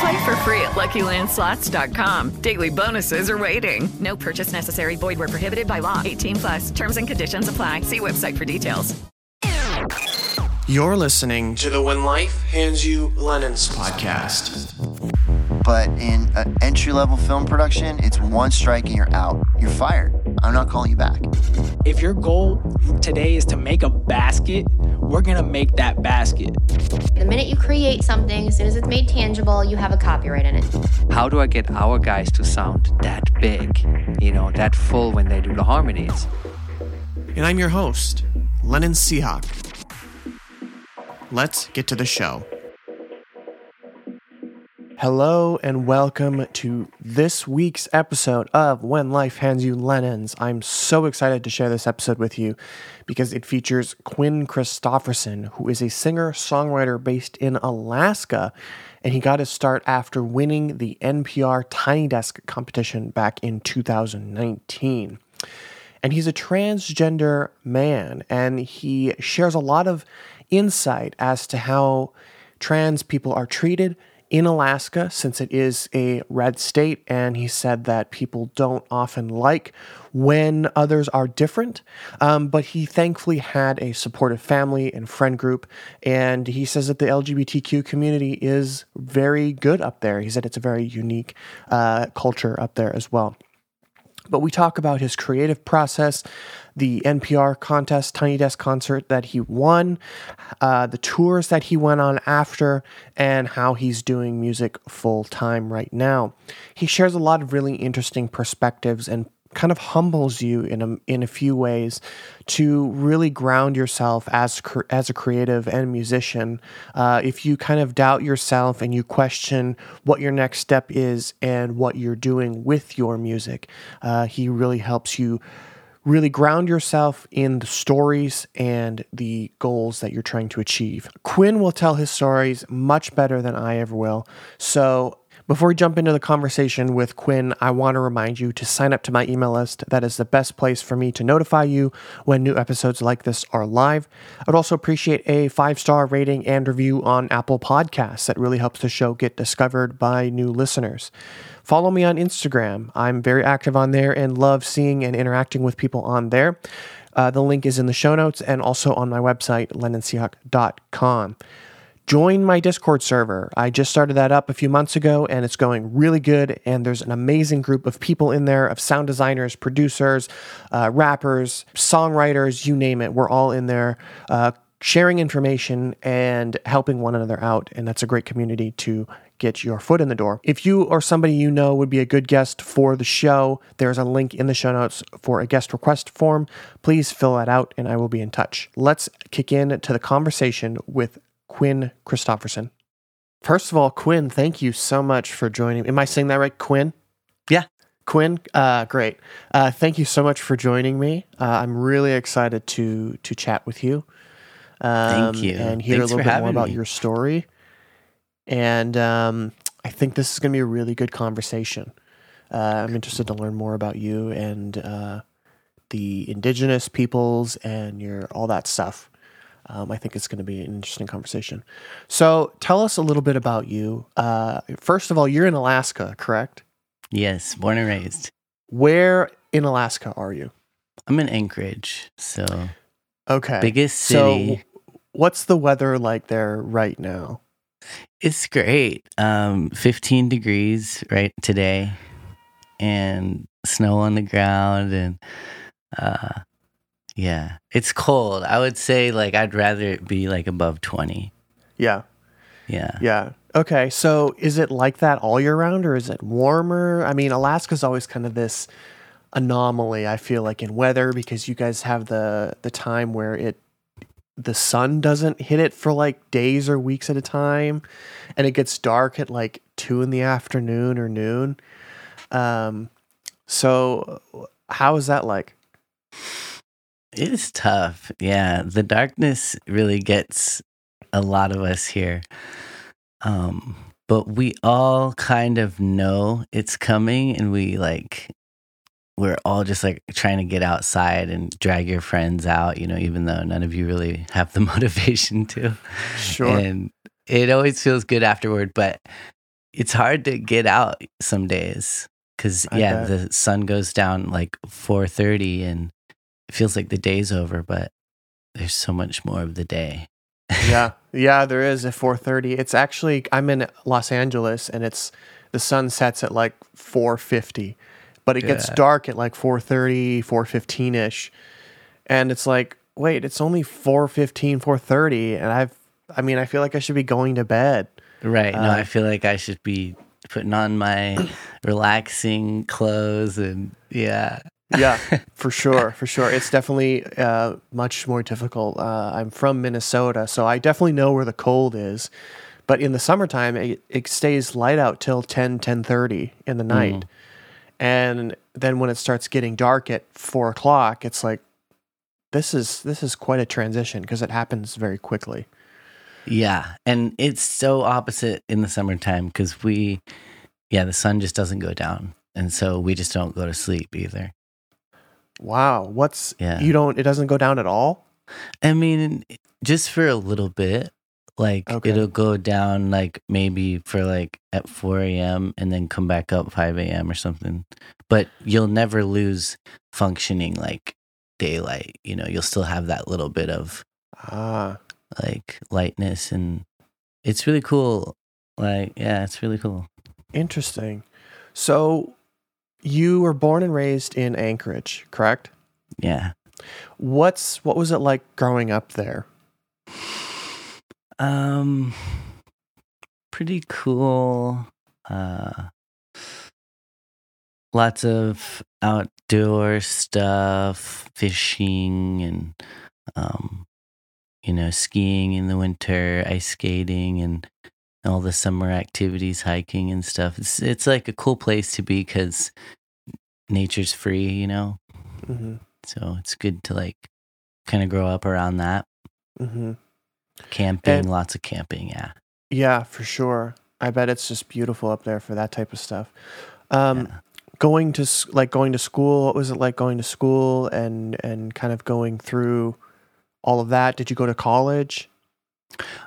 Play for free at LuckyLandSlots.com. Daily bonuses are waiting. No purchase necessary. Void where prohibited by law. 18 plus. Terms and conditions apply. See website for details. You're listening to the When Life Hands You Lemons podcast. But in an entry level film production, it's one strike and you're out. You're fired. I'm not calling you back. If your goal today is to make a basket, we're gonna make that basket. The minute you create something, as soon as it's made tangible, you have a copyright in it. How do I get our guys to sound that big, you know, that full when they do the harmonies? And I'm your host, Lennon Seahawk. Let's get to the show. Hello and welcome to this week's episode of When Life Hands You Lemons. I'm so excited to share this episode with you because it features Quinn Christopherson, who is a singer songwriter based in Alaska, and he got his start after winning the NPR Tiny Desk competition back in 2019. And he's a transgender man, and he shares a lot of insight as to how trans people are treated in Alaska since it is a red state. And he said that people don't often like when others are different. Um, but he thankfully had a supportive family and friend group. And he says that the LGBTQ community is very good up there. He said it's a very unique uh, culture up there as well. But we talk about his creative process, the NPR contest, Tiny Desk concert that he won, uh, the tours that he went on after, and how he's doing music full time right now. He shares a lot of really interesting perspectives and kind of humbles you in a, in a few ways to really ground yourself as as a creative and musician. Uh, if you kind of doubt yourself and you question what your next step is and what you're doing with your music, uh, he really helps you really ground yourself in the stories and the goals that you're trying to achieve. Quinn will tell his stories much better than I ever will. So before we jump into the conversation with Quinn, I want to remind you to sign up to my email list. That is the best place for me to notify you when new episodes like this are live. I'd also appreciate a five star rating and review on Apple Podcasts. That really helps the show get discovered by new listeners. Follow me on Instagram. I'm very active on there and love seeing and interacting with people on there. Uh, the link is in the show notes and also on my website, lennonseahawk.com join my Discord server. I just started that up a few months ago and it's going really good. And there's an amazing group of people in there of sound designers, producers, uh, rappers, songwriters, you name it. We're all in there. Uh, sharing information and helping one another out. And that's a great community to get your foot in the door. If you or somebody you know would be a good guest for the show, there's a link in the show notes for a guest request form. Please fill that out and I will be in touch. Let's kick in to the conversation with Quinn Christopherson. First of all, Quinn, thank you so much for joining. Am I saying that right, Quinn? Yeah. Quinn, uh, great. Uh, thank you so much for joining me. Uh, I'm really excited to to chat with you. Um, thank you, and hear Thanks a little bit more about me. your story. And um, I think this is going to be a really good conversation. Uh, I'm interested to learn more about you and uh, the indigenous peoples and your all that stuff. Um, I think it's going to be an interesting conversation. So, tell us a little bit about you. Uh, first of all, you're in Alaska, correct? Yes, born and raised. Where in Alaska are you? I'm in Anchorage, so Okay. biggest So, city. what's the weather like there right now? It's great. Um, 15 degrees right today, and snow on the ground, and uh, Yeah. It's cold. I would say like I'd rather it be like above 20. Yeah. Yeah. Yeah. Okay. So is it like that all year round or is it warmer? I mean, Alaska's always kind of this anomaly, I feel like, in weather because you guys have the the time where it the sun doesn't hit it for like days or weeks at a time and it gets dark at like two in the afternoon or noon. Um so how is that like? It is tough. Yeah. The darkness really gets a lot of us here. Um, but we all kind of know it's coming and we like we're all just like trying to get outside and drag your friends out, you know, even though none of you really have the motivation to. Sure. And it always feels good afterward, but it's hard to get out some days cuz yeah, bet. the sun goes down like 4:30 and it feels like the day's over, but there's so much more of the day. yeah, yeah, there is at 4:30. It's actually I'm in Los Angeles and it's the sun sets at like 4:50, but it gets dark at like 4:30, 4:15ish. And it's like, wait, it's only 4:15, 4:30 and I've I mean, I feel like I should be going to bed. Right. No, Uh, I feel like I should be putting on my relaxing clothes and yeah. Yeah, for sure, for sure. It's definitely uh, much more difficult. Uh, I'm from Minnesota, so I definitely know where the cold is. But in the summertime, it, it stays light out till 10, 10.30 in the night. And then when it starts getting dark at four o'clock, it's like, this is this is quite a transition because it happens very quickly. Yeah. And it's so opposite in the summertime because we, yeah, the sun just doesn't go down. And so we just don't go to sleep either. Wow, what's Yeah. you don't? It doesn't go down at all. I mean, just for a little bit. Like Okay. it'll go down like maybe for like at 4 a.m. and then come back up 5 a.m. or something. But you'll never lose functioning like daylight. You know, you'll still have that little bit of Ah, like lightness and it's really cool. Like, yeah, it's really cool. interesting. So, you were born and raised in Anchorage, correct? Yeah. What's what was it like growing up there? Um pretty cool. Uh lots of outdoor stuff, fishing and um you know, skiing in the winter, ice skating and all the summer activities, hiking and stuff. It's it's like a cool place to be cuz nature's free, you know. Mm-hmm. So it's good to like kind of grow up around that. Mm-hmm. Camping, And- lots of camping, yeah. Yeah, for sure. I bet it's just beautiful up there for that type of stuff. Um, Yeah. Going to like going to school. What was it like going to school and and kind of going through all of that? Did you go to college?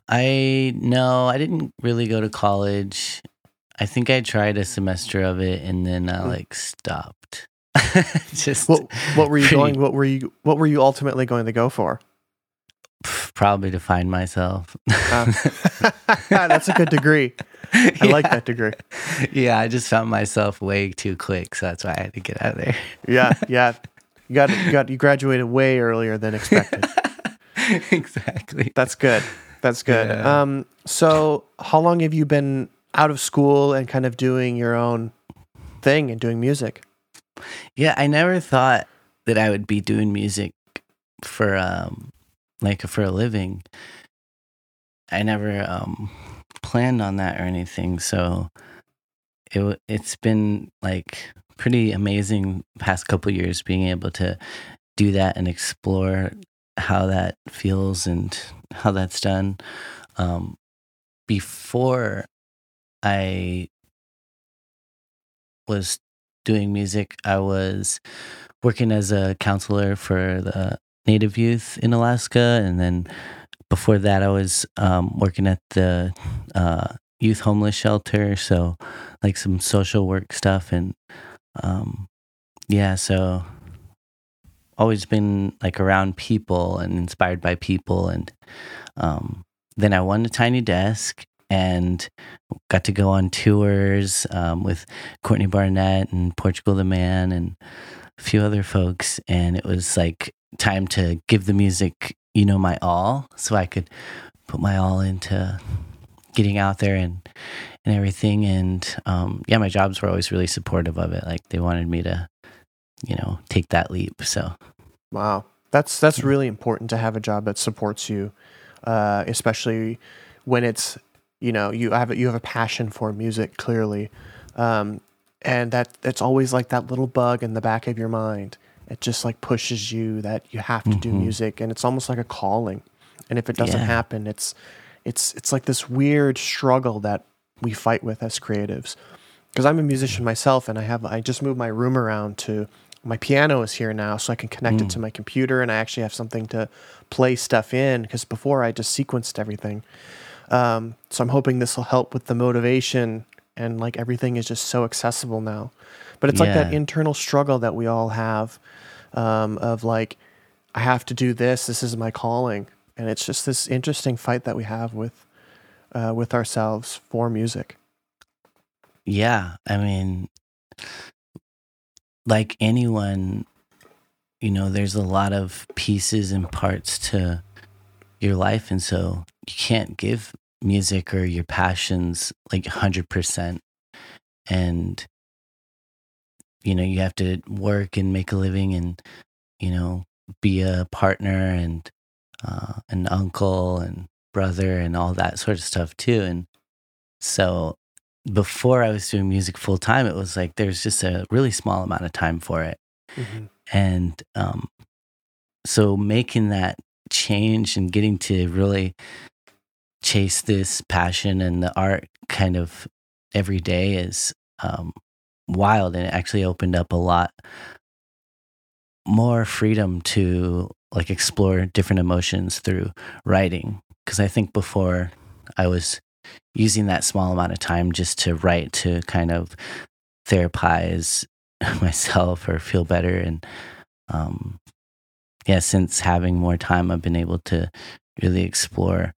I no, I didn't really go to college. I think I tried a semester of it and then I Hmm. like stopped. Just What what were you pretty- going? What were you What were you ultimately going to go for? Probably to find myself. That's a good degree. I like that degree. Yeah, I just found myself way too quick, so that's why I had to get out of there. Yeah, yeah. You got you got you graduated way earlier than expected. exactly. That's good. That's good. Yeah. Um, so how long have you been out of school and kind of doing your own thing and doing music? Yeah, I never thought that I would be doing music for um like for a living. I never um planned on that or anything, so it it's been like pretty amazing past couple years being able to do that and explore how that feels and how that's done. Um before I was doing music, I was working as a counselor for the Native youth in Alaska, and then before that, I was um, working at the uh, youth homeless shelter. So, like some social work stuff, and um, yeah, so always been like around people and inspired by people, and um, then I won a tiny desk and got to go on tours um, with Courtney Barnett and Portugal the Man and a few other folks. And it was like time to give the music, you know, my all, so I could put my all into getting out there and and everything. And um, yeah, my jobs were always really supportive of it. Like they wanted me to, you know, take that leap. So wow, that's that's really important to have a job that supports you, uh, especially when it's you know you have you have a passion for music clearly, um, and that that's always like that little bug in the back of your mind. It just like pushes you that you have to do Mhm. music, and it's almost like a calling. And if it doesn't Yeah. happen, it's it's it's like this weird struggle that we fight with as creatives. Because I'm a musician myself, and I have I just moved my room around to my piano is here now, so I can connect it to my computer, and I actually have something to play stuff in. Because before I just sequenced everything. Um, so I'm hoping this will help with the motivation, and like everything is just so accessible now. But it's like that internal struggle that we all have um, of like, I have to do this. This is my calling, and it's just this interesting fight that we have with uh, with ourselves for music. Yeah, I mean, like anyone, you know, there's a lot of pieces and parts to your life. And so you can't give music or your passions like 100%. And, you know, you have to work and make a living and, you know, be a partner and uh, an uncle and brother and all that sort of stuff too. And so before I was doing music full time, it was like there's just a really small amount of time for it. And um, so making that change and getting to really chase this passion and the art kind of every day is um, wild. And it actually opened up a lot more freedom to like explore different emotions through writing. Because I think before I was using that small amount of time just to write to kind of therapize myself or feel better and um yeah since having more time i've been able to really explore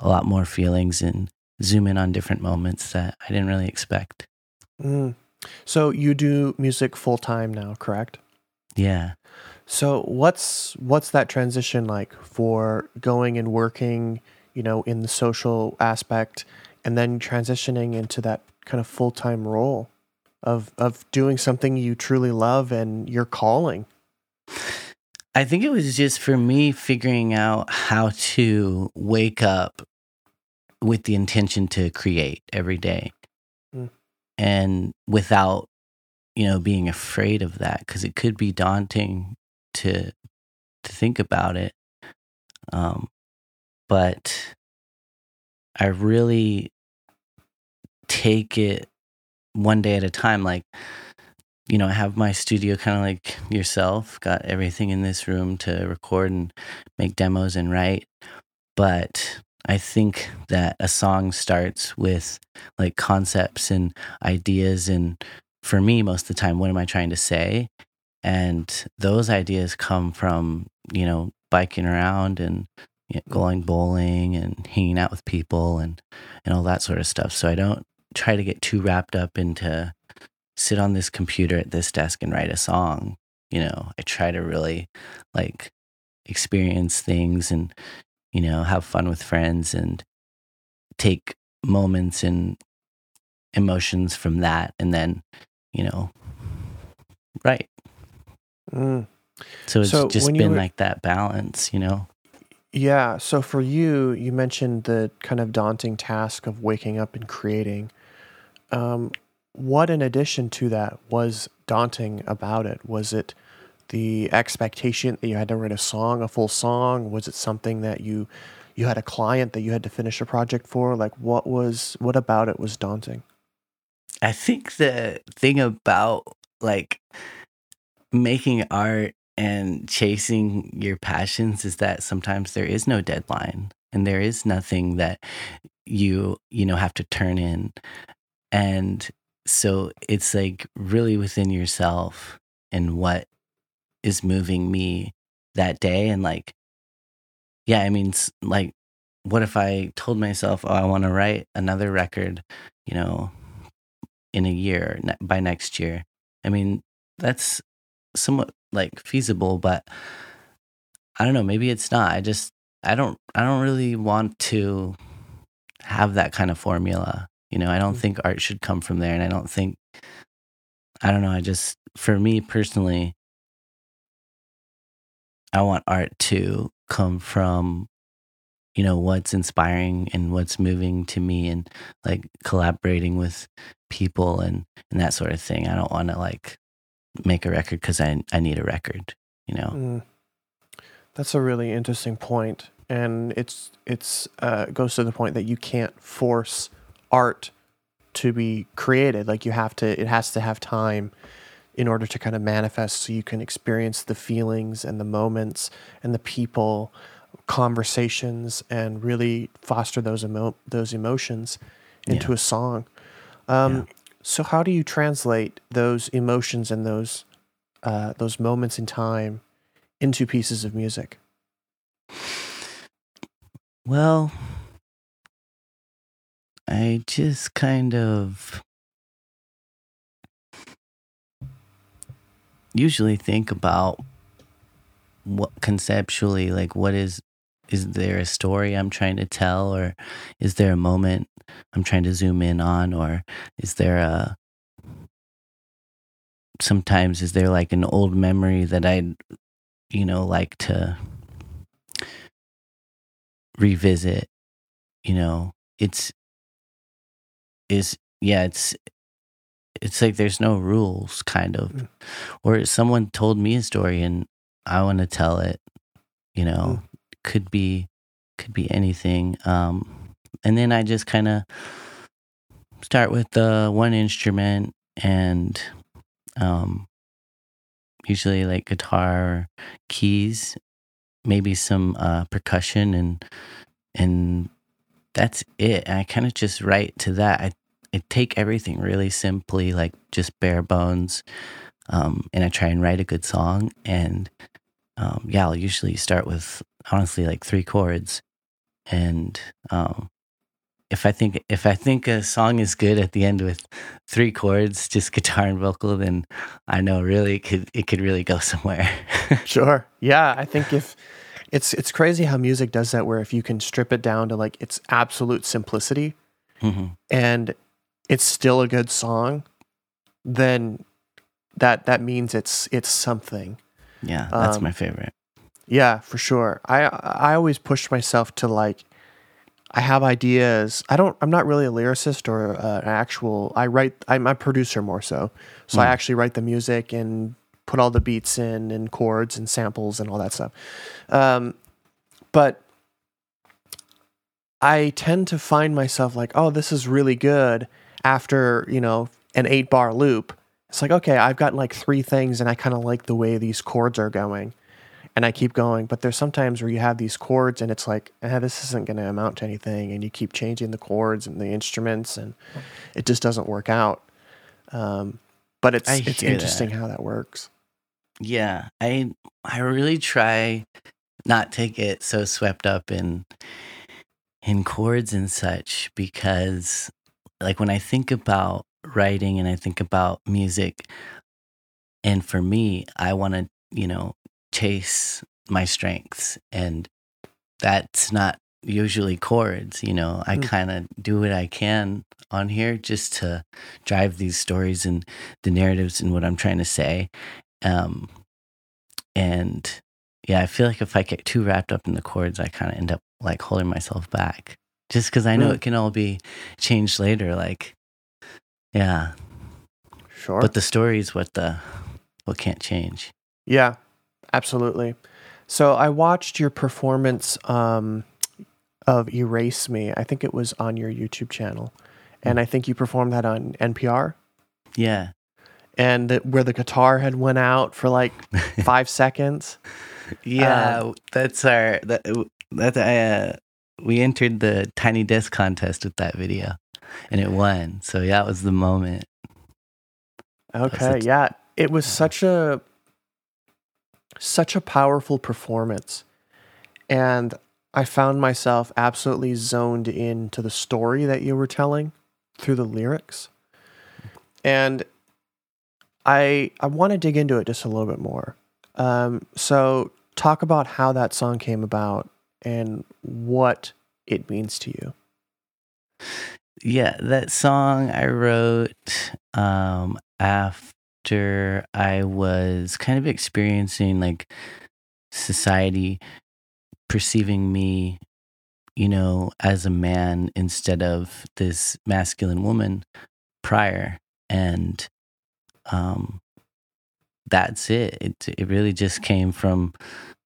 a lot more feelings and zoom in on different moments that i didn't really expect Mm. So you do music full time now, correct? yeah So what's what's that transition like for going and working, you know, in the social aspect and then transitioning into that kind of full-time role of of doing something you truly love and your calling? I think it was just for me figuring out how to wake up with the intention to create every day. Mm. And without, you know, being afraid of that because it could be daunting to to think about it. Um but I really take it one day at a time like you know, I have my studio kind of like yourself, got everything in this room to record and make demos and write. But I think that a song starts with like concepts and ideas. And for me, most of the time, what am I trying to say? And those ideas come from, you know, biking around and you know, going bowling and hanging out with people and, and all that sort of stuff. So I don't try to get too wrapped up into sit on this computer at this desk and write a song. You know, I try to really like experience things and, you know, have fun with friends and take moments and emotions from that and then, you know, write. Mm. So it's So just been were- like that balance, you know? Yeah. So for you, you mentioned the kind of daunting task of waking up and creating. Um, what, in addition to that, was daunting about it? Was it the expectation that you had to write a song, a full song? Was it something that you you had a client that you had to finish a project for? Like, what was what about it was daunting? I think the thing about like making art and chasing your passions is that sometimes there is no deadline and there is nothing that you you know have to turn in. And so it's like really within yourself and what is moving me that day and like yeah i mean like what if i told myself oh i want to write another record you know in a year by next year? I mean that's somewhat like feasible but I don't know, maybe it's not. I just I don't I don't really want to have that kind of formula. You know, I don't Mm. think art should come from there and I don't think I don't know, I just for me personally I want art to come from you know what's inspiring and what's moving to me and like collaborating with people and and that sort of thing. I don't want to like make a record cuz I I need a record, you know. Mm. That's a really interesting point, and it's it's uh, goes to the point that you can't force art to be created. Like you have to, it has to have time in order to kind of manifest, so you can experience the feelings and the moments and the people, conversations, and really foster those emo- those emotions into Yeah. a song. Um, So, how do you translate those emotions and those uh, those moments in time into pieces of music? Well, I just kind of usually think about what conceptually, like, what is, is there a story I'm trying to tell, or is there a moment I'm trying to zoom in on, or is there a, sometimes is there like an old memory that I'd, you know, like to revisit you know? It's is yeah it's it's like there's no rules kind of. Mm. or someone told me a story and i want to tell it you know could be could be anything um and then i just kind of start with the one instrument and um usually like guitar keys maybe some uh percussion and and that's it. And I kind of just write to that. I, I take everything really simply, like just bare bones, um, and I try and write a good song. And um, yeah, I'll usually start with honestly like three chords, and um, if I think if I think a song is good at the end with three chords, just guitar and vocal, then I know really it could it could really go somewhere. Sure. Yeah, I think if it's it's crazy how music does that where if you can strip it down to like its absolute simplicity hmm and it's still a good song, then that that means it's it's something. Yeah, that's Um, my favorite. Yeah, for sure. I I always push myself to like I have ideas. I don't I'm not really a lyricist or uh, an actual I write I'm a producer more so. So I Mm. actually write the music and put all the beats in and chords and samples and all that stuff. Um but I tend to find myself like, "Oh, this is really good." After, you know, an 8 bar loop. It's like, "Okay, I've got like three things and I kind of like the way these chords are going." And I keep going. But there's sometimes where you have these chords and it's like, eh, this isn't going to amount to anything. And you keep changing the chords and the instruments and it just doesn't work out. Um, but it's, I it's interesting that. how that works. Yeah, I I really try not to get so swept up in in chords and such because like when I think about writing and I think about music and for me I want to, you know, chase my strengths and that's not usually chords, you know. I Mm. kind of do what I can on here just to drive these stories and the narratives and what I'm trying to say. Um, and yeah, I feel like if I get too wrapped up in the chords, I kind of end up like holding myself back just because I know Mm. it can all be changed later. Like, yeah, Sure. but the story is what the what can't change. Yeah, absolutely. So I watched your performance um, of Erase Me. I think it was on your YouTube channel. And I think you performed that on NPR. Yeah, And the, where the guitar had went out for like five seconds. yeah, Um, that's our that that I uh, we entered the Tiny Desk contest with that video, and it won. So yeah, it was the moment. Okay, it. yeah. It was such a such a powerful performance. And I found myself absolutely zoned into the story that you were telling through the lyrics. And I I want to dig into it just a little bit more. Um, so talk about how that song came about and what it means to you. Yeah, that song I wrote um, after I was kind of experiencing like society perceiving me, you know, as a man instead of this masculine woman prior. And um, that's it. It it really just came from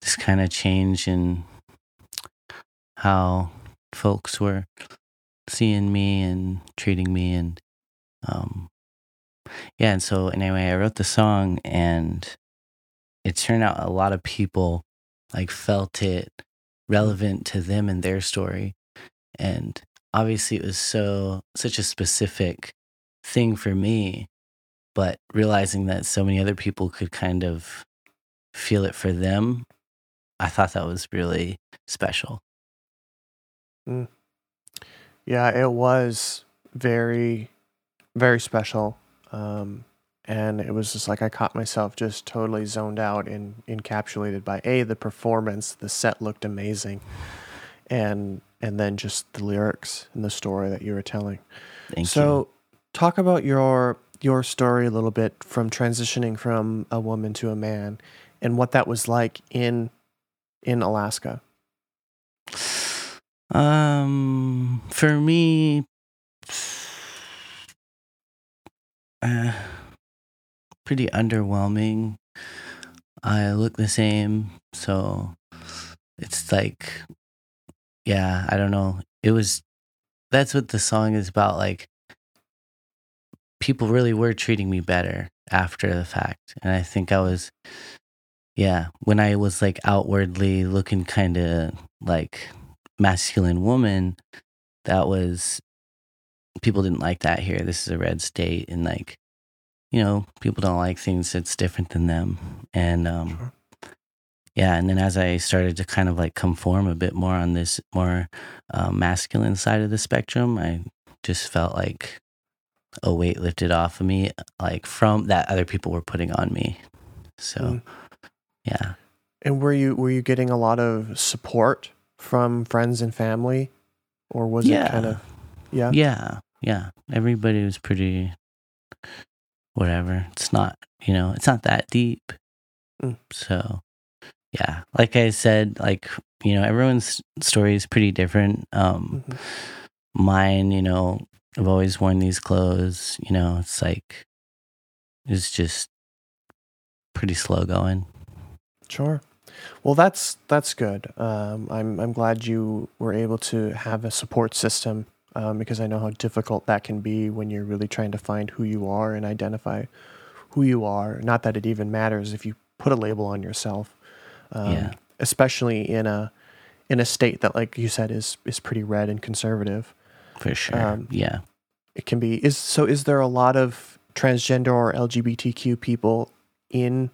this kind of change in how folks were seeing me and treating me and um yeah and so anyway i wrote the song and it turned out a lot of people like felt it relevant to them and their story and obviously it was so such a specific thing for me but realizing that so many other people could kind of feel it for them i thought that was really special Mm. Yeah, it was very, very special. Um, and it was just like I caught myself just totally zoned out and encapsulated by a the performance. The set looked amazing, and and then just the lyrics and the story that you were telling. Thank so, talk about your your story a little bit from transitioning from a woman to a man, and what that was like in in Alaska. Um, for me, uh, pretty underwhelming. I look the same, so it's like, yeah, I don't know. It was that's what the song is about. Like, people really were treating me better after the fact, and I think I was, yeah, when I was like outwardly looking kind of like masculine woman, that was people didn't like that here. This is a red state, and like, you know, people don't like things that's different than them. And um, yeah, and then as I started to kind of like conform a bit more on this more uh, masculine side of the spectrum, I just felt like a weight lifted off of me, like from that other people were putting on me. So, Mm. yeah. And were you were you getting a lot of support from friends and family, or was Yeah. it kind of yeah Yeah, yeah. Everybody was pretty whatever. It's not, you know, it's not that deep. Mm. So, yeah. Like I said, like, you know, everyone's story is pretty different. Um Mhm. mine, you know, I've always worn these clothes, you know, it's like it's just pretty slow going. Sure. Well, that's that's good. Um, I'm I'm glad you were able to have a support system um, because I know how difficult that can be when you're really trying to find who you are and identify who you are. Not that it even matters if you put a label on yourself, um, Yeah. especially in a in a state that, like you said, is is pretty red and conservative. For sure. Um, yeah. It can be. Is so? Is there a lot of transgender or LGBTQ people in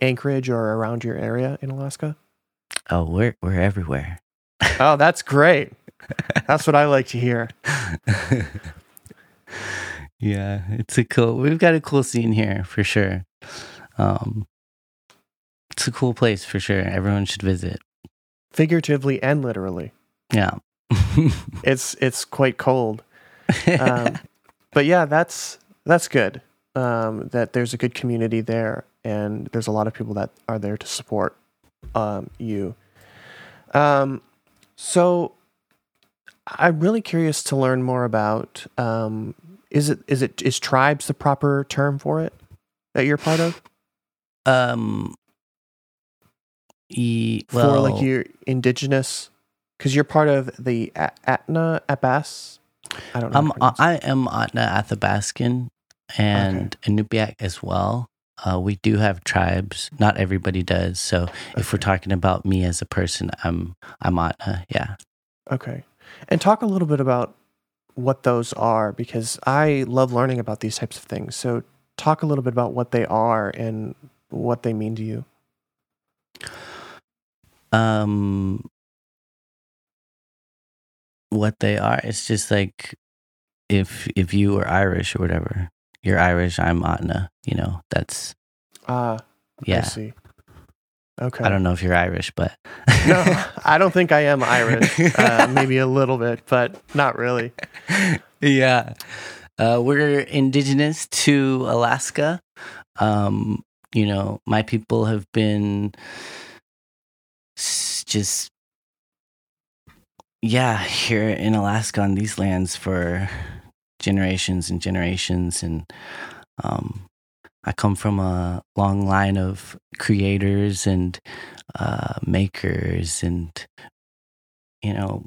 Anchorage or around your area in Alaska? Oh, we're we're everywhere. Oh, that's great. That's what I like to hear. yeah, it's a cool. We've got a cool scene here for sure. Um, it's a cool place for sure. Everyone should visit. Figuratively and literally. Yeah. It's it's quite cold. Um, but yeah, that's that's good. Um, that there's a good community there, and there's a lot of people that are there to support um, you. Um, so I'm really curious to learn more about. Um, is it is it is tribes the proper term for it that you're part of? um. E, for well, like your indigenous, because you're part of the A- Atna Abbas. I don't know. I'm, how to pronounce it. I am Atna Athabaskan and Inupiaq as well. Uh, we do have tribes. Not everybody does. So if we're talking about me as a person, I'm I'm Atna. Yeah. Okay. And talk a little bit about what those are because I love learning about these types of things. So talk a little bit about what they are and what they mean to you. Um, what they are, it's just like if if you are Irish or whatever, you're Irish. I'm Atna. You know, that's Ah, I yeah. Okay. I don't know if you're Irish, but no, I don't think I am Irish. Uh, maybe a little bit, but not really. yeah. Uh, we're indigenous to Alaska. Um, you know, my people have been just, yeah, here in Alaska on these lands for generations and generations. And um, I come from a long line of creators and uh, makers and, you know,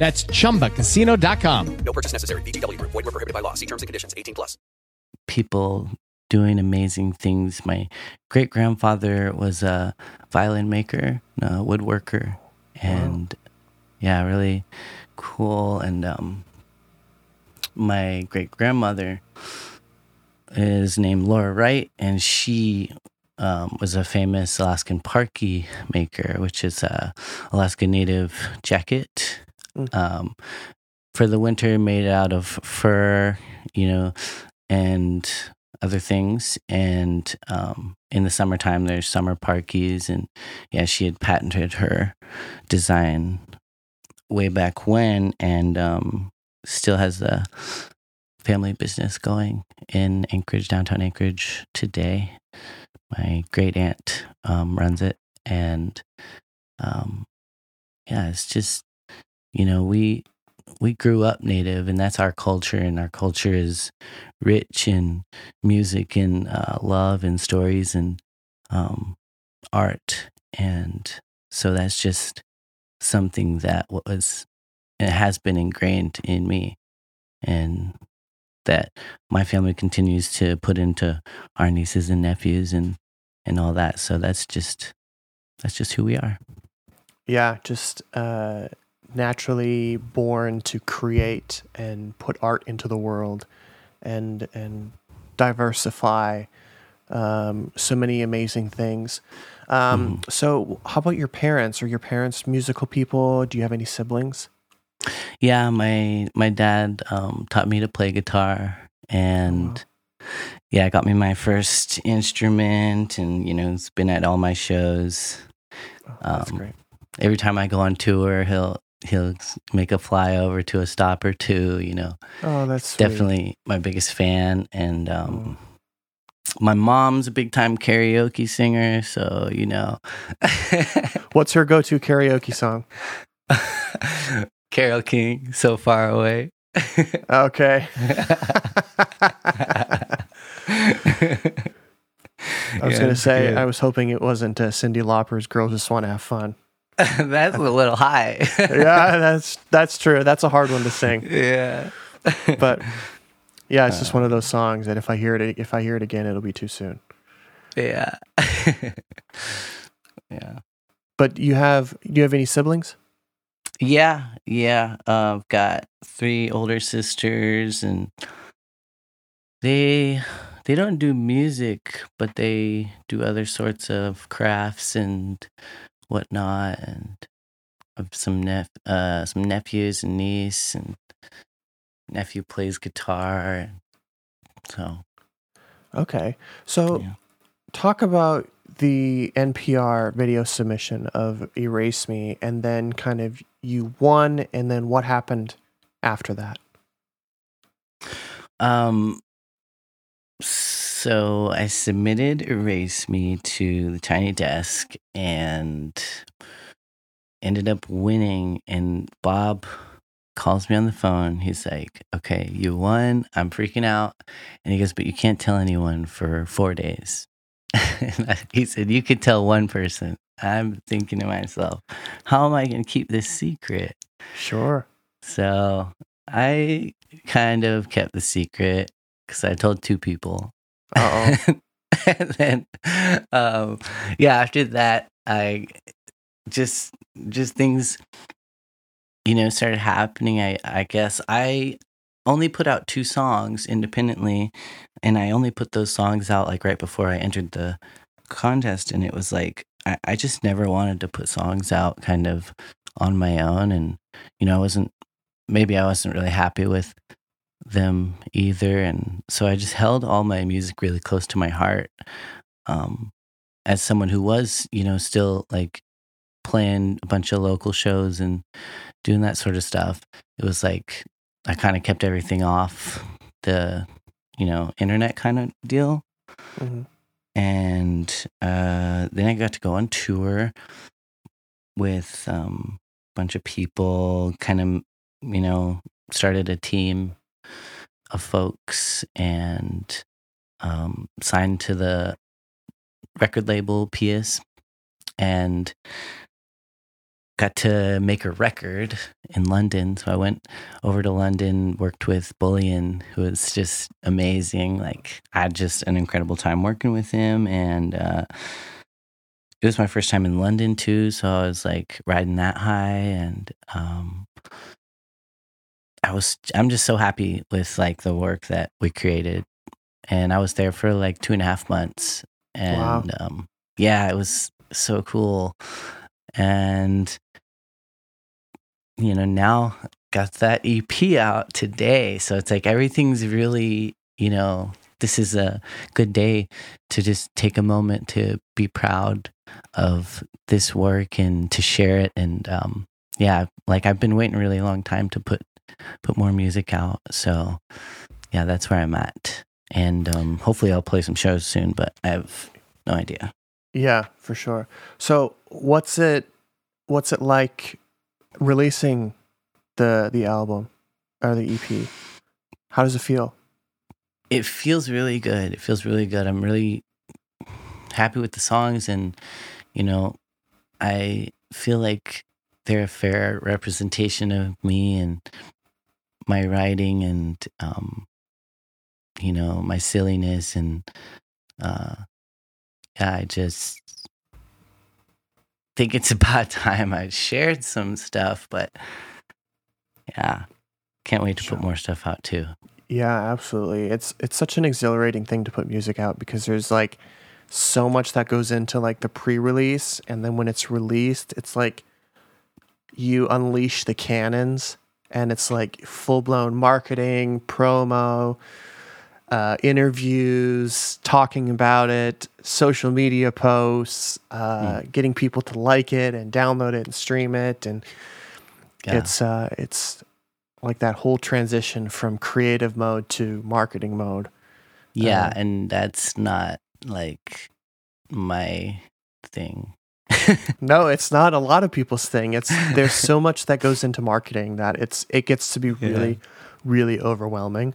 That's chumbacasino.com. No purchase necessary. VGW Group. Void were prohibited by law. See terms and conditions. 18 plus. people doing amazing things. My great grandfather was a violin maker, a woodworker, and yeah, really cool. And um, my great grandmother is named Laura Wright, and she um, was a famous Alaskan parky maker, which is a Alaska Native jacket. Um, for the winter, made out of fur, you know, and other things. And um, in the summertime, there's summer parkies, and yeah, she had patented her design way back when, and um, still has the family business going in Anchorage, downtown Anchorage today. My great aunt um, runs it, and um, yeah, it's just you know we we grew up native, and that's our culture, and our culture is rich in music and uh, love and stories and um, art, and so that's just something that was it has been ingrained in me, and that my family continues to put into our nieces and nephews and and all that. So that's just that's just who we are. Yeah, just uh, naturally born to create and put art into the world, and and diversify um, so many amazing things. Um, So, how about your parents? Are your parents musical people? Do you have any siblings? Yeah, my my dad um, taught me to play guitar, and yeah, got me my first instrument, and you know, it's been at all my shows. that's Um, great. Every time I go on tour, he'll he'll make a flyover to a stop or two. You know, Oh, that's sweet. definitely my biggest fan, and um, my mom's a big time karaoke singer, so you know. What's her go-to karaoke song? Carole King, so far away. Okay. I was Yeah, gonna say good. I was hoping it wasn't uh, Cyndi Lauper's "Girls Just Want to Have Fun." That's a little high. yeah, that's that's true. That's a hard one to sing. Yeah. but yeah, it's just one of those songs that if I hear it if I hear it again, it'll be too soon. Yeah. yeah. But you have do you have any siblings? Yeah, yeah. Uh, I've got three older sisters, and they they don't do music, but they do other sorts of crafts and whatnot. And some nep uh some nephews and niece, and nephew plays guitar. So Okay. So talk about the NPR video submission of Erase Me and then kind of you won and then what happened after that? Um, so I submitted Erase Me to the Tiny Desk and ended up winning. And Bob calls me on the phone. He's like, okay, you won. I'm freaking out. And he goes, but you can't tell anyone for four days. and he said, you could tell one person. I'm thinking to myself, how am I going to keep this secret? Sure. So I kind of kept the secret because I told two people. And then, um, yeah, after that, I just, just things, you know, started happening, I I guess. I only put out two songs independently, and I only put those songs out like right before I entered the contest, and it was like I, I just never wanted to put songs out kind of on my own, and you know, I wasn't maybe I wasn't really happy with them either, and so I just held all my music really close to my heart. Um, as someone who was, you know, still like playing a bunch of local shows and doing that sort of stuff, it was like I kind of kept everything off the, you know, internet kind of deal. Mhm. And uh, then I got to go on tour with um, a bunch of people, kind of, you know, started a team of folks and um, signed to the record label PS and got to make a record in London. So I went over to London, worked with Bullion, who was just amazing. Like I had just an incredible time working with him and uh it was my first time in London too, so I was like riding that high and um I was I'm just so happy with like the work that we created. And I was there for like two and a half months. And Wow. um yeah, it was so cool. And you know, now got that EP out today. So it's like everything's really, you know, this is a good day to just take a moment to be proud of this work and to share it. And um, yeah, like I've been waiting a really long time to put put more music out. So yeah, that's where I'm at. And um, hopefully I'll play some shows soon, but I have no idea. Yeah, for sure. So, what's it what's it like releasing the the album or the EP? How does it feel? it feels really good. It feels really good. I'm really happy with the songs, and you know, I feel like they're a fair representation of me and my writing, and um, you know, my silliness, and uh, yeah, I just think it's about time I shared some stuff, but yeah, can't wait to put more stuff out too. Yeah, absolutely. It's it's such an exhilarating thing to put music out because there's like so much that goes into like the pre-release and then when it's released, it's like you unleash the cannons and it's like full-blown marketing, promo, uh, interviews, talking about it, social media posts, uh, getting people to like it and download it and stream it, and Yeah. it's uh, it's like that whole transition from creative mode to marketing mode. Yeah, Uh, and that's not like my thing. no, it's not a lot of people's thing. It's there's so much that goes into marketing that it's it gets to be really, really overwhelming.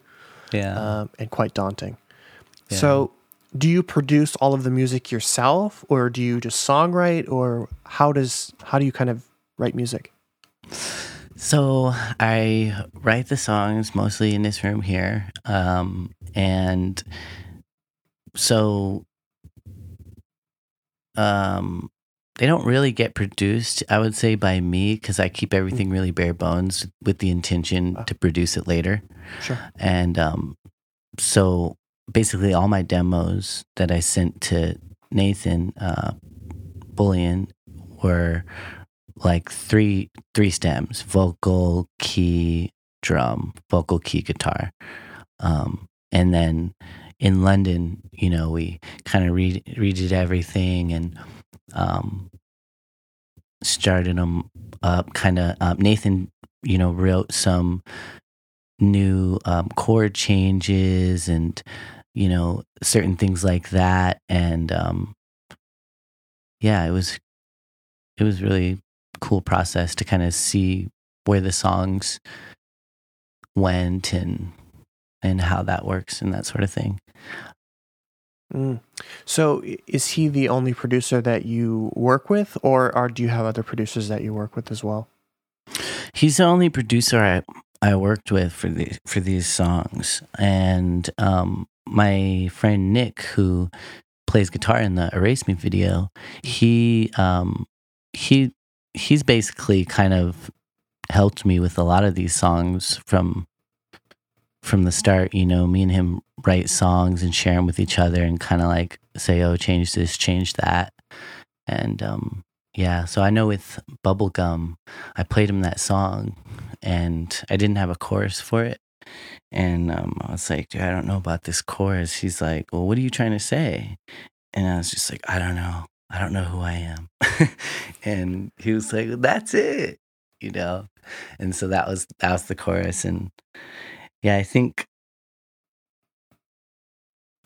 Yeah. um, and quite daunting. Yeah. So, do you produce all of the music yourself, or do you just songwrite, or how does how do you kind of write music? So I write the songs mostly in this room here. Um, and so um, they don't really get produced, I would say, by me because I keep everything really bare bones with the intention to produce it later. Sure. And um, so basically, all my demos that I sent to Nathan uh, Bullion were like three three stems: vocal, key, drum, vocal, key, guitar. Um, and then in London, you know, we kind of re- redid everything and um, started them up. Kind of um, Nathan, you know, wrote some new um, chord changes and you know certain things like that and um yeah it was it was really cool process to kind of see where the songs went and and how that works and that sort of thing Mm. So, is he the only producer that you work with, or do you have other producers that you work with as well? He's the only producer I I worked with for these for these songs, and um, my friend Nick, who plays guitar in the "Erase Me" video, he um, he he's basically kind of helped me with a lot of these songs from from the start. You know, me and him write songs and share them with each other, and kind of like say, "Oh, change this, change that," and um, yeah. So I know with Bubblegum, I played him that song, and I didn't have a chorus for it. And um, I was like, dude, I don't know about this chorus. He's like, well, what are you trying to say? And I was just like, I don't know. I don't know who I am. and he was like, that's it, you know? And so that was, that was the chorus. And yeah, I think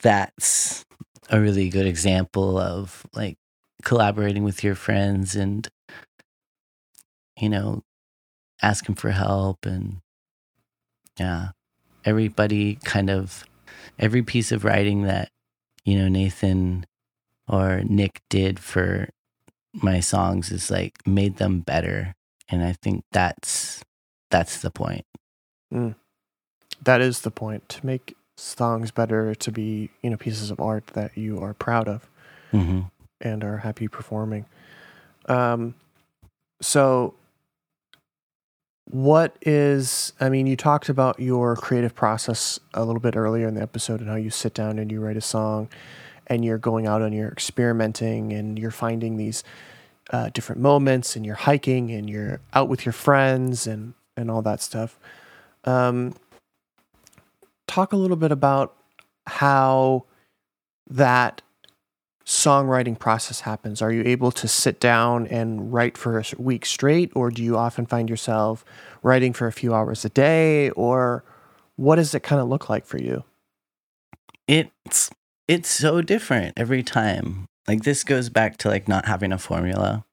that's a really good example of like collaborating with your friends and, you know, asking for help and yeah, everybody kind of, every piece of writing that, you know, Nathan or Nick did for my songs is like made them better. And I think that's, that's the point. Mm. That is the point to make songs better, to be, you know, pieces of art that you are proud of hmm and are happy performing. Um, so what is i mean you talked about your creative process a little bit earlier in the episode and how you sit down and you write a song and you're going out and you're experimenting and you're finding these uh, different moments and you're hiking and you're out with your friends and and all that stuff um, talk a little bit about how that songwriting process happens? Are you able to sit down and write for a week straight, or do you often find yourself writing for a few hours a day, or what does it kind of look like for you? It's, it's so different every time. Like this goes back to like not having a formula.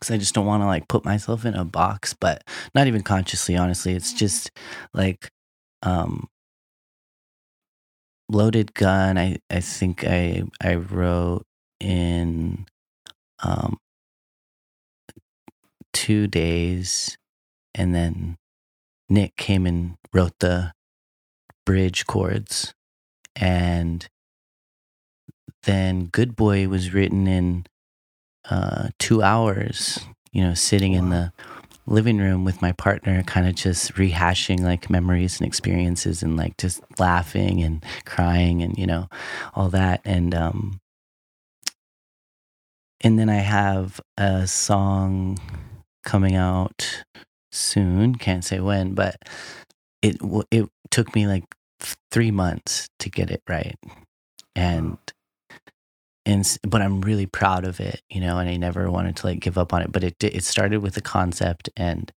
Cause I just don't want to like put myself in a box, but not even consciously, honestly. It's just like, um, loaded gun i i think i i wrote in um two days and then nick came and wrote the bridge chords. And then good boy was written in uh two hours you know sitting in the living room with my partner, kind of just rehashing like memories and experiences and like just laughing and crying and, you know, all that. And, um, and then I have a song coming out soon. Can't say when, but it, it took me like three months to get it right. And, and but I'm really proud of it, you know, and I never wanted to like give up on it. But it it started with a concept, and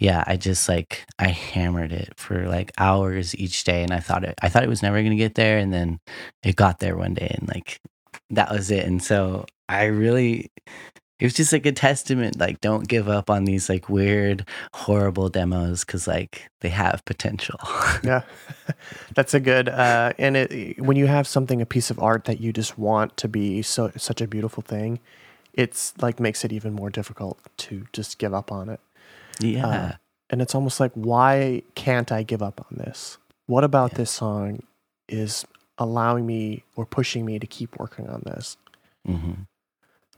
yeah, I just like I hammered it for like hours each day, and I thought it I thought it was never gonna get there, and then it got there one day, and like that was it. And so I really it was just like a testament like don't give up on these like weird horrible demos because like they have potential. Yeah. That's a good uh and it when you have something a piece of art that you just want to be so such a beautiful thing it's like makes it even more difficult to just give up on it. Yeah. Uh, and it's almost like why can't i give up on this? What about this song is allowing me or pushing me to keep working on this? Hmm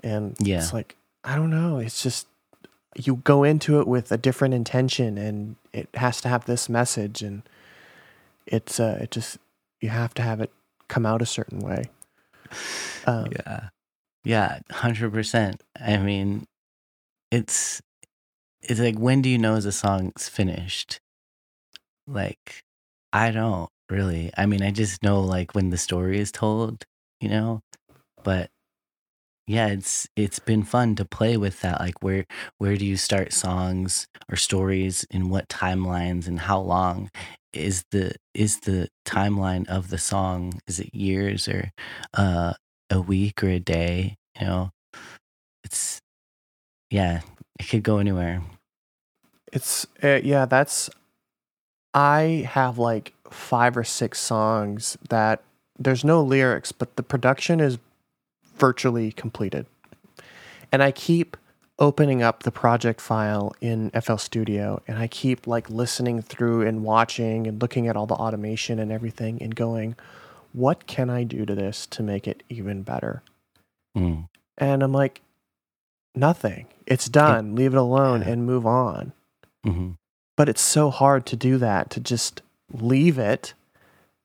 and Yeah. it's like i don't know. It's just you go into it with a different intention and it has to have this message. And it's uh it just you have to have it come out a certain way. Um, yeah. Yeah 100% i mean it's it's like when do you know the song's finished? Like i don't really. I mean i just know like when the story is told you know? But yeah it's it's been fun to play with that like where where do you start songs or stories in what timelines and how long? Is the is the timeline of the song is it years or uh a week or a day you know? It's yeah it could go anywhere. It's uh, yeah that's i have like five or six songs that there's no lyrics but the production is virtually completed. And i keep opening up the project file in fl studio and i keep like listening through and watching and looking at all the automation and everything and going what can i do to this to make it even better? Mm. and i'm like nothing. It's done. Leave it alone and move on. Mhm. But it's so hard to do that, to just leave it.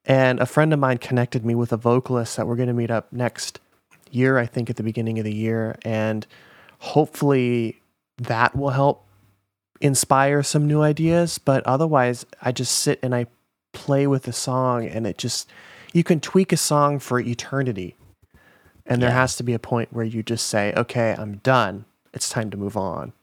And a friend of mine connected me with a vocalist that we're going to meet up next year, I think, at the beginning of the year. And hopefully that will help inspire some new ideas. But otherwise, I just sit and I play with the song, and it just, you can tweak a song for eternity. And there Yeah. has to be a point where you just say, okay, I'm done. It's time to move on.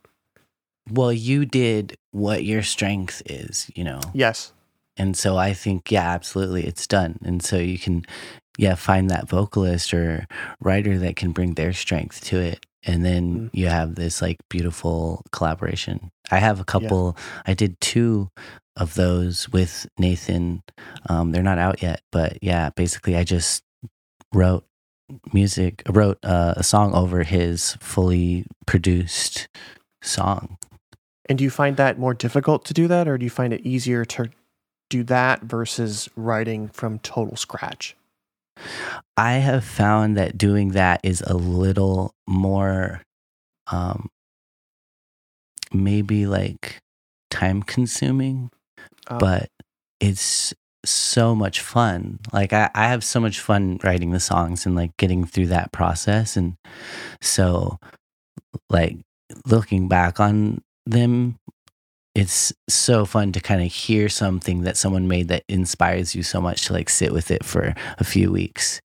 Well, you did what your strength is, you know. Yes. And so I think, yeah, absolutely, it's done. And so you can, yeah, find that vocalist or writer that can bring their strength to it. And then you have this like beautiful collaboration. I have a couple, I did two of those with Nathan. Um, they're not out yet, but yeah, basically, I just wrote music, wrote uh, a song over his fully produced song. And do you find that more difficult to do that, or do you find it easier to do that versus writing from total scratch? I have found that doing that is a little more, um, maybe like time consuming, Oh. but it's so much fun. Like I, I have so much fun writing the songs and like getting through that process. And so like looking back on them, it's so fun to kind of hear something that someone made that inspires you so much to like sit with it for a few weeks.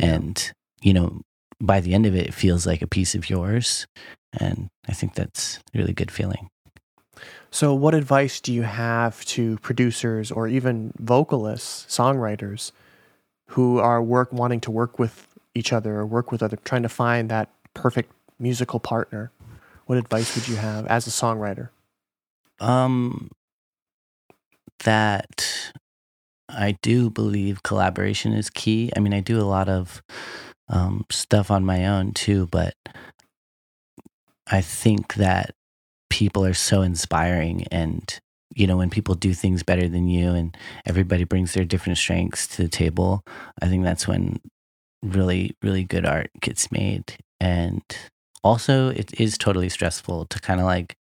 And, you know, by the end of it, it feels like a piece of yours. And I think that's a really good feeling. So, what advice do you have to producers or even vocalists, songwriters who are work wanting to work with each other or work with other, trying to find that perfect musical partner? What advice would you have as a songwriter? Um, that I do believe collaboration is key. I mean, I do a lot of um, stuff on my own too, but I think that people are so inspiring and you know when people do things better than you and everybody brings their different strengths to the table i think that's when really really good art gets made and also it is totally stressful to kind of like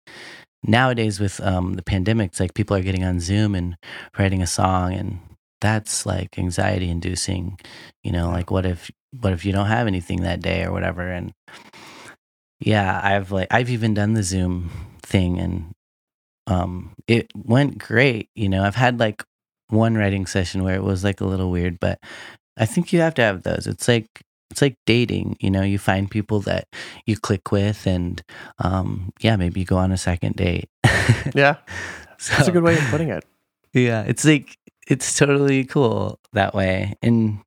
nowadays with um, the pandemic it's like people are getting on zoom and writing a song and that's like anxiety inducing you know like what if what if you don't have anything that day or whatever? And yeah i've like i've even done the zoom thing and um it went great you know? I've had like one writing session where it was like a little weird but i think you have to have those. It's like it's like dating you know you find people that you click with and um yeah maybe you go on a second date Yeah, that's a good way of putting it. yeah it's like it's totally cool that way and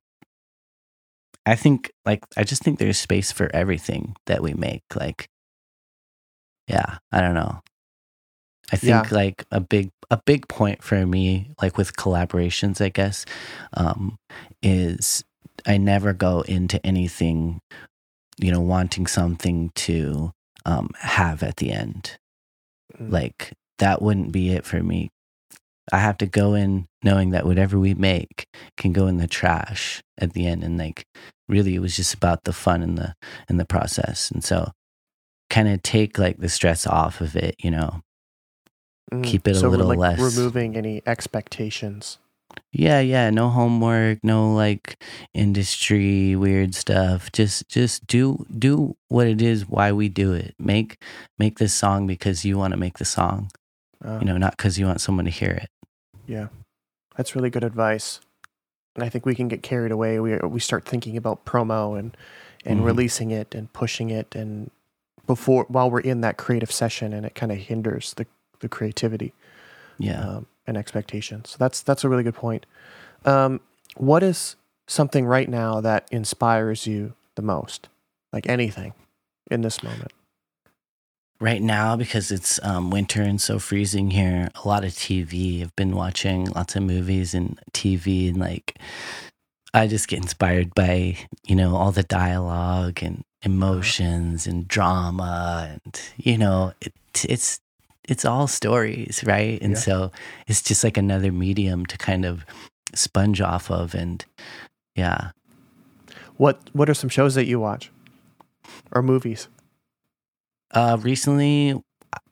i think like i just think there's space for everything that we make like yeah i don't know i think Yeah. like a big a big point for me like with collaborations i guess um is i never go into anything you know wanting something to um have at the end Mm. like that wouldn't be it for me i have to go in knowing that whatever we make can go in the trash at the end and like really it was just about the fun and the and the process and so kind of take like the stress off of it you know Mm. keep it a so we're, little like, less removing any expectations. Yeah yeah no homework no like industry weird stuff just just do do what it is why we do it make make this song because you want to make the song Uh, you know not because you want someone to hear it Yeah, that's really good advice. And I think we can get carried away. We we start thinking about promo and and Mhm. releasing it and pushing it and before while we're in that creative session, and it kind of hinders the the creativity yeah um, and expectations. So that's that's a really good point. Um, what is something right now that inspires you the most, like anything, in this moment? right now because it's um, winter and so freezing here a lot of tv i've been watching lots of movies and tv and like i just get inspired by you know all the dialogue and emotions and drama and you know it, it's it's all stories right and Yeah. so it's just like another medium to kind of sponge off of and yeah What what are some shows that you watch or movies? Uh, recently,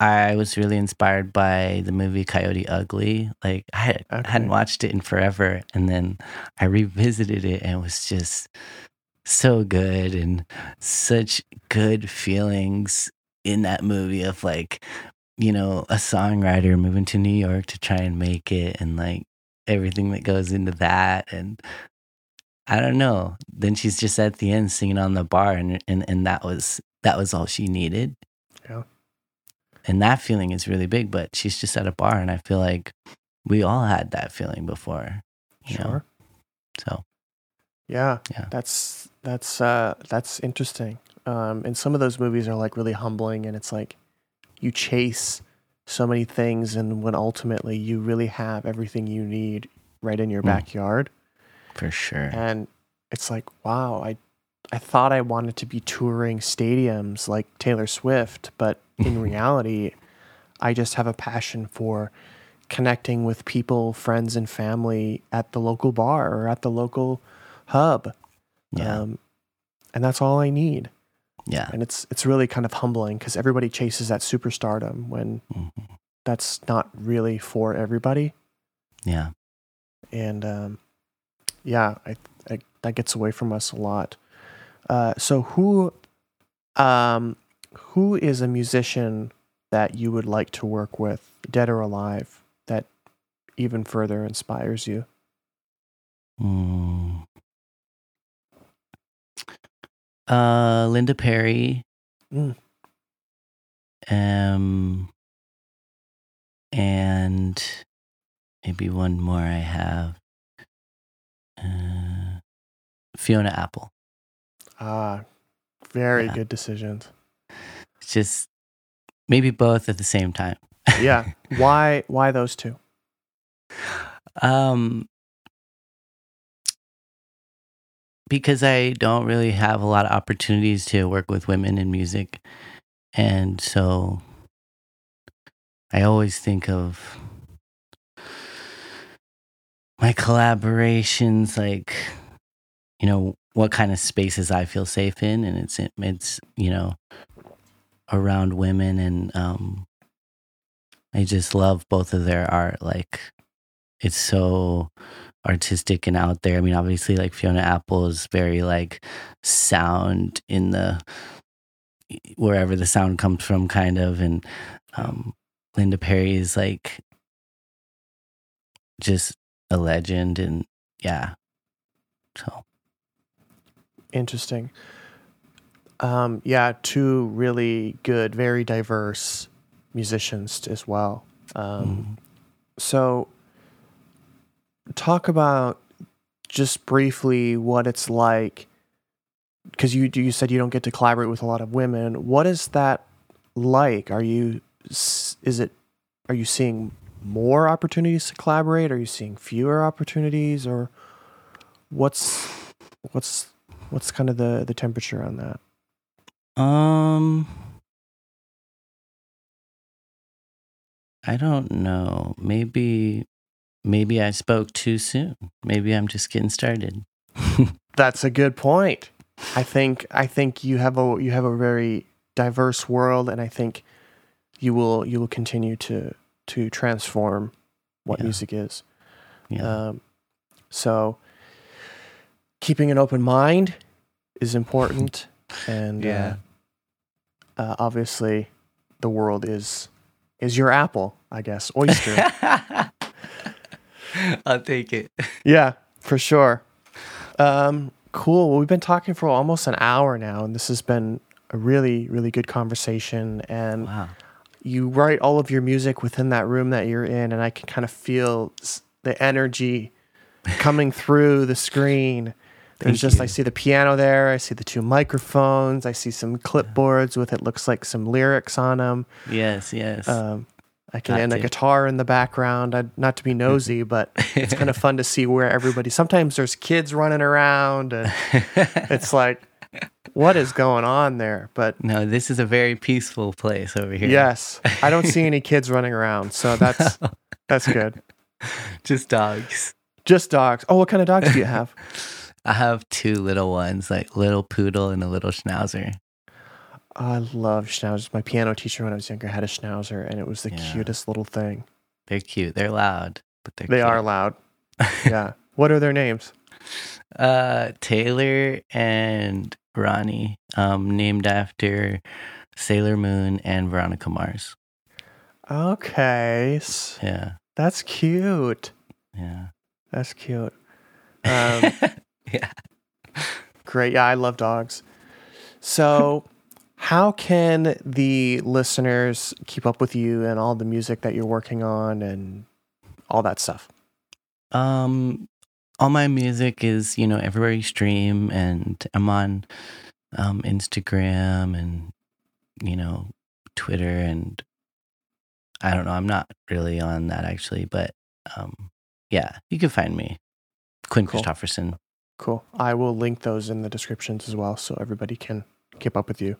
I was really inspired by the movie Coyote Ugly. Like I had, Okay. hadn't watched it in forever, and then I revisited it, and it was just so good and such good feelings in that movie of like, you know, a songwriter moving to New York to try and make it, and like everything that goes into that, and I don't know. Then she's just at the end singing on the bar, and and and that was that was all she needed Yeah. and that feeling is really big but she's just at a bar and i feel like we all had that feeling before you know Sure. so Yeah. Yeah. That's that's uh that's interesting. Um and some of those movies are like really humbling and it's like you chase so many things and when ultimately you really have everything you need right in your Mm. backyard for sure and it's like wow, I I thought I wanted to be touring stadiums like Taylor Swift, but in reality I just have a passion for connecting with people, friends and family at the local bar or at the local hub. yeah Um, and that's all I need. Yeah And it's it's really kind of humbling because everybody chases that superstardom when Mhm. that's not really for everybody. yeah And um, yeah, I, I that gets away from us a lot. Uh, so who um, who is a musician that you would like to work with, dead or alive, that even further inspires you? Mm. Uh linda perry Mm. um and maybe one more i have uh, fiona apple Ah, very Yeah. good decisions. It's just maybe both at the same time. Yeah. why why those two? Um, because I don't really have a lot of opportunities to work with women in music. And so I always think of my collaborations like, you know, what kind of spaces I feel safe in. And it's, it's, you know, around women. And um, I just love both of their art. Like, it's so artistic and out there. I mean, obviously, like Fiona Apple is very like sound in the wherever the sound comes from, kind of, and um, Linda Perry is like just a legend, and yeah. So Interesting. Um, yeah, two really good, very diverse musicians as well. Um, So, talk about just briefly what it's like because you you said you don't get to collaborate with a lot of women. What is that like? Are you is it are you seeing more opportunities to collaborate? Are you seeing fewer opportunities, or what's what's what's kind of the the temperature on that? Um, I don't know. Maybe, maybe I spoke too soon. Maybe I'm just getting started. That's a good point. I think I think you have a you have a very diverse world, and I think you will you will continue to to transform what Yeah. music is. Yeah. Um, so keeping an open mind is important, and Yeah. uh, uh, obviously the world is is your apple, I guess, oyster. I'll take it. Yeah, for sure. Um, cool. Well, we've been talking for almost an hour now, and this has been a really, really good conversation. And Wow. you write all of your music within that room that you're in, and I can kind of feel the energy coming through the screen. There's Thank just, I see the piano there, I see the two microphones, I see some clipboards with it looks like some lyrics on them. Yes, yes. Um, I can and a guitar in the background. I, not to be nosy, mm-hmm. but it's kind of fun to see where everybody. Sometimes there's kids running around, and it's like, what is going on there? But no, this is a very peaceful place over here. yes, I don't see any kids running around, so that's that's good. just dogs. Just dogs. Oh, what kind of dogs do you have? I have two little ones, like little poodle and a little schnauzer. I love schnauzers. My piano teacher when I was younger had a schnauzer, and it was the Yeah. cutest little thing. They're cute. They're loud, but they're They cute. are loud. yeah. What are their names? Uh, Sailor and Ronnie, um, named after Sailor Moon and Veronica Mars. Okay. Yeah, That's cute. yeah, That's cute. Um, yeah. Great. Yeah, I love dogs. So, how can the listeners keep up with you and all the music that you're working on and all that stuff? Um, all my music is you know everywhere you stream, and I'm on um Instagram and you know Twitter and I don't know. I'm not really on that actually, but um, yeah, you can find me, Quinn Cool. Christopherson. Cool. I will link those in the descriptions as well so everybody can keep up with you.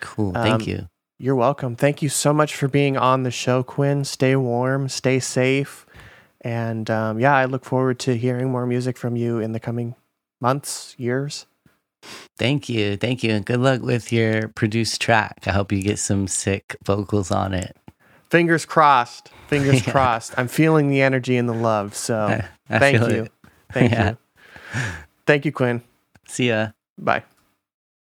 Cool. Thank Um, you. You're welcome. Thank you so much for being on the show, Quinn. Stay warm, stay safe. And um, yeah, I look forward to hearing more music from you in the coming months, years. Thank you. Thank you. And good luck with your produced track. I hope you get some sick vocals on it. Fingers crossed. Fingers Yeah. crossed. I'm feeling the energy and the love. So I- I thank you. it. Thank Yeah. you. Thank you, Quinn. See ya. Bye.